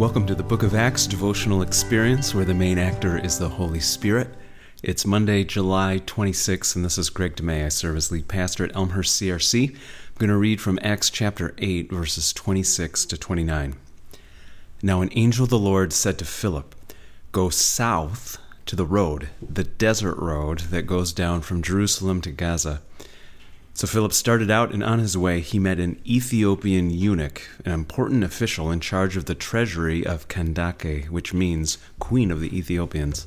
Welcome to the Book of Acts devotional experience where the main actor is the Holy Spirit. It's Monday, July 26, and this is Greg DeMay. I serve as lead pastor at Elmhurst CRC. I'm going to read from Acts chapter 8, verses 26 to 29. Now, an angel of the Lord said to Philip, Go south to the road, the desert road that goes down from Jerusalem to Gaza. So Philip started out, and on his way, he met an Ethiopian eunuch, an important official in charge of the treasury of Kandake, which means Queen of the Ethiopians.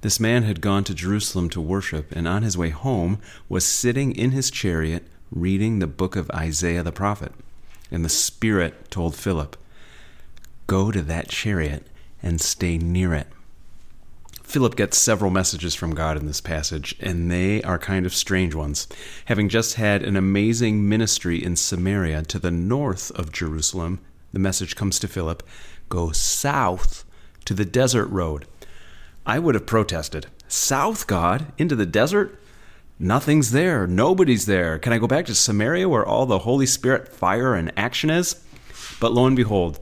This man had gone to Jerusalem to worship, and on his way home was sitting in his chariot reading the book of Isaiah the prophet. And the Spirit told Philip, Go to that chariot and stay near it. Philip gets several messages from God in this passage, and they are kind of strange ones. Having just had an amazing ministry in Samaria to the north of Jerusalem, the message comes to Philip go south to the desert road. I would have protested. South, God? Into the desert? Nothing's there. Nobody's there. Can I go back to Samaria where all the Holy Spirit fire and action is? But lo and behold,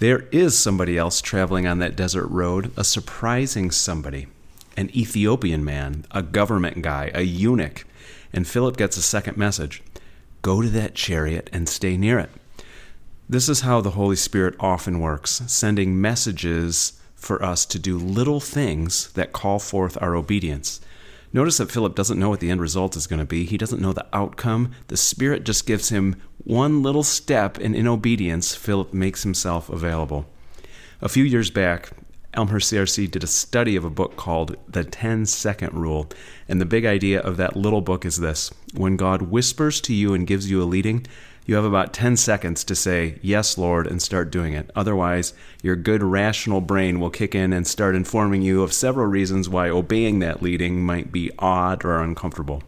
there is somebody else traveling on that desert road, a surprising somebody, an Ethiopian man, a government guy, a eunuch. And Philip gets a second message go to that chariot and stay near it. This is how the Holy Spirit often works, sending messages for us to do little things that call forth our obedience. Notice that Philip doesn't know what the end result is going to be. He doesn't know the outcome. The Spirit just gives him one little step, in obedience, Philip makes himself available. A few years back, Elmhurst CRC did a study of a book called The 10 Second Rule. And the big idea of that little book is this when God whispers to you and gives you a leading, you have about 10 seconds to say, Yes, Lord, and start doing it. Otherwise, your good rational brain will kick in and start informing you of several reasons why obeying that leading might be odd or uncomfortable.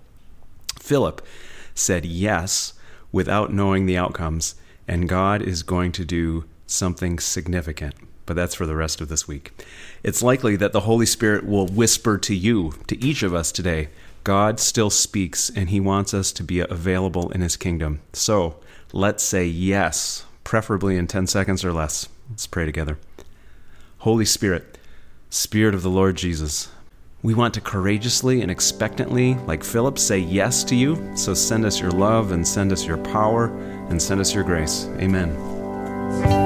Philip said yes without knowing the outcomes, and God is going to do something significant. But that's for the rest of this week. It's likely that the Holy Spirit will whisper to you, to each of us today, God still speaks and he wants us to be available in his kingdom. So let's say yes, preferably in 10 seconds or less. Let's pray together. Holy Spirit, Spirit of the Lord Jesus, we want to courageously and expectantly, like Philip, say yes to you. So send us your love and send us your power and send us your grace. Amen.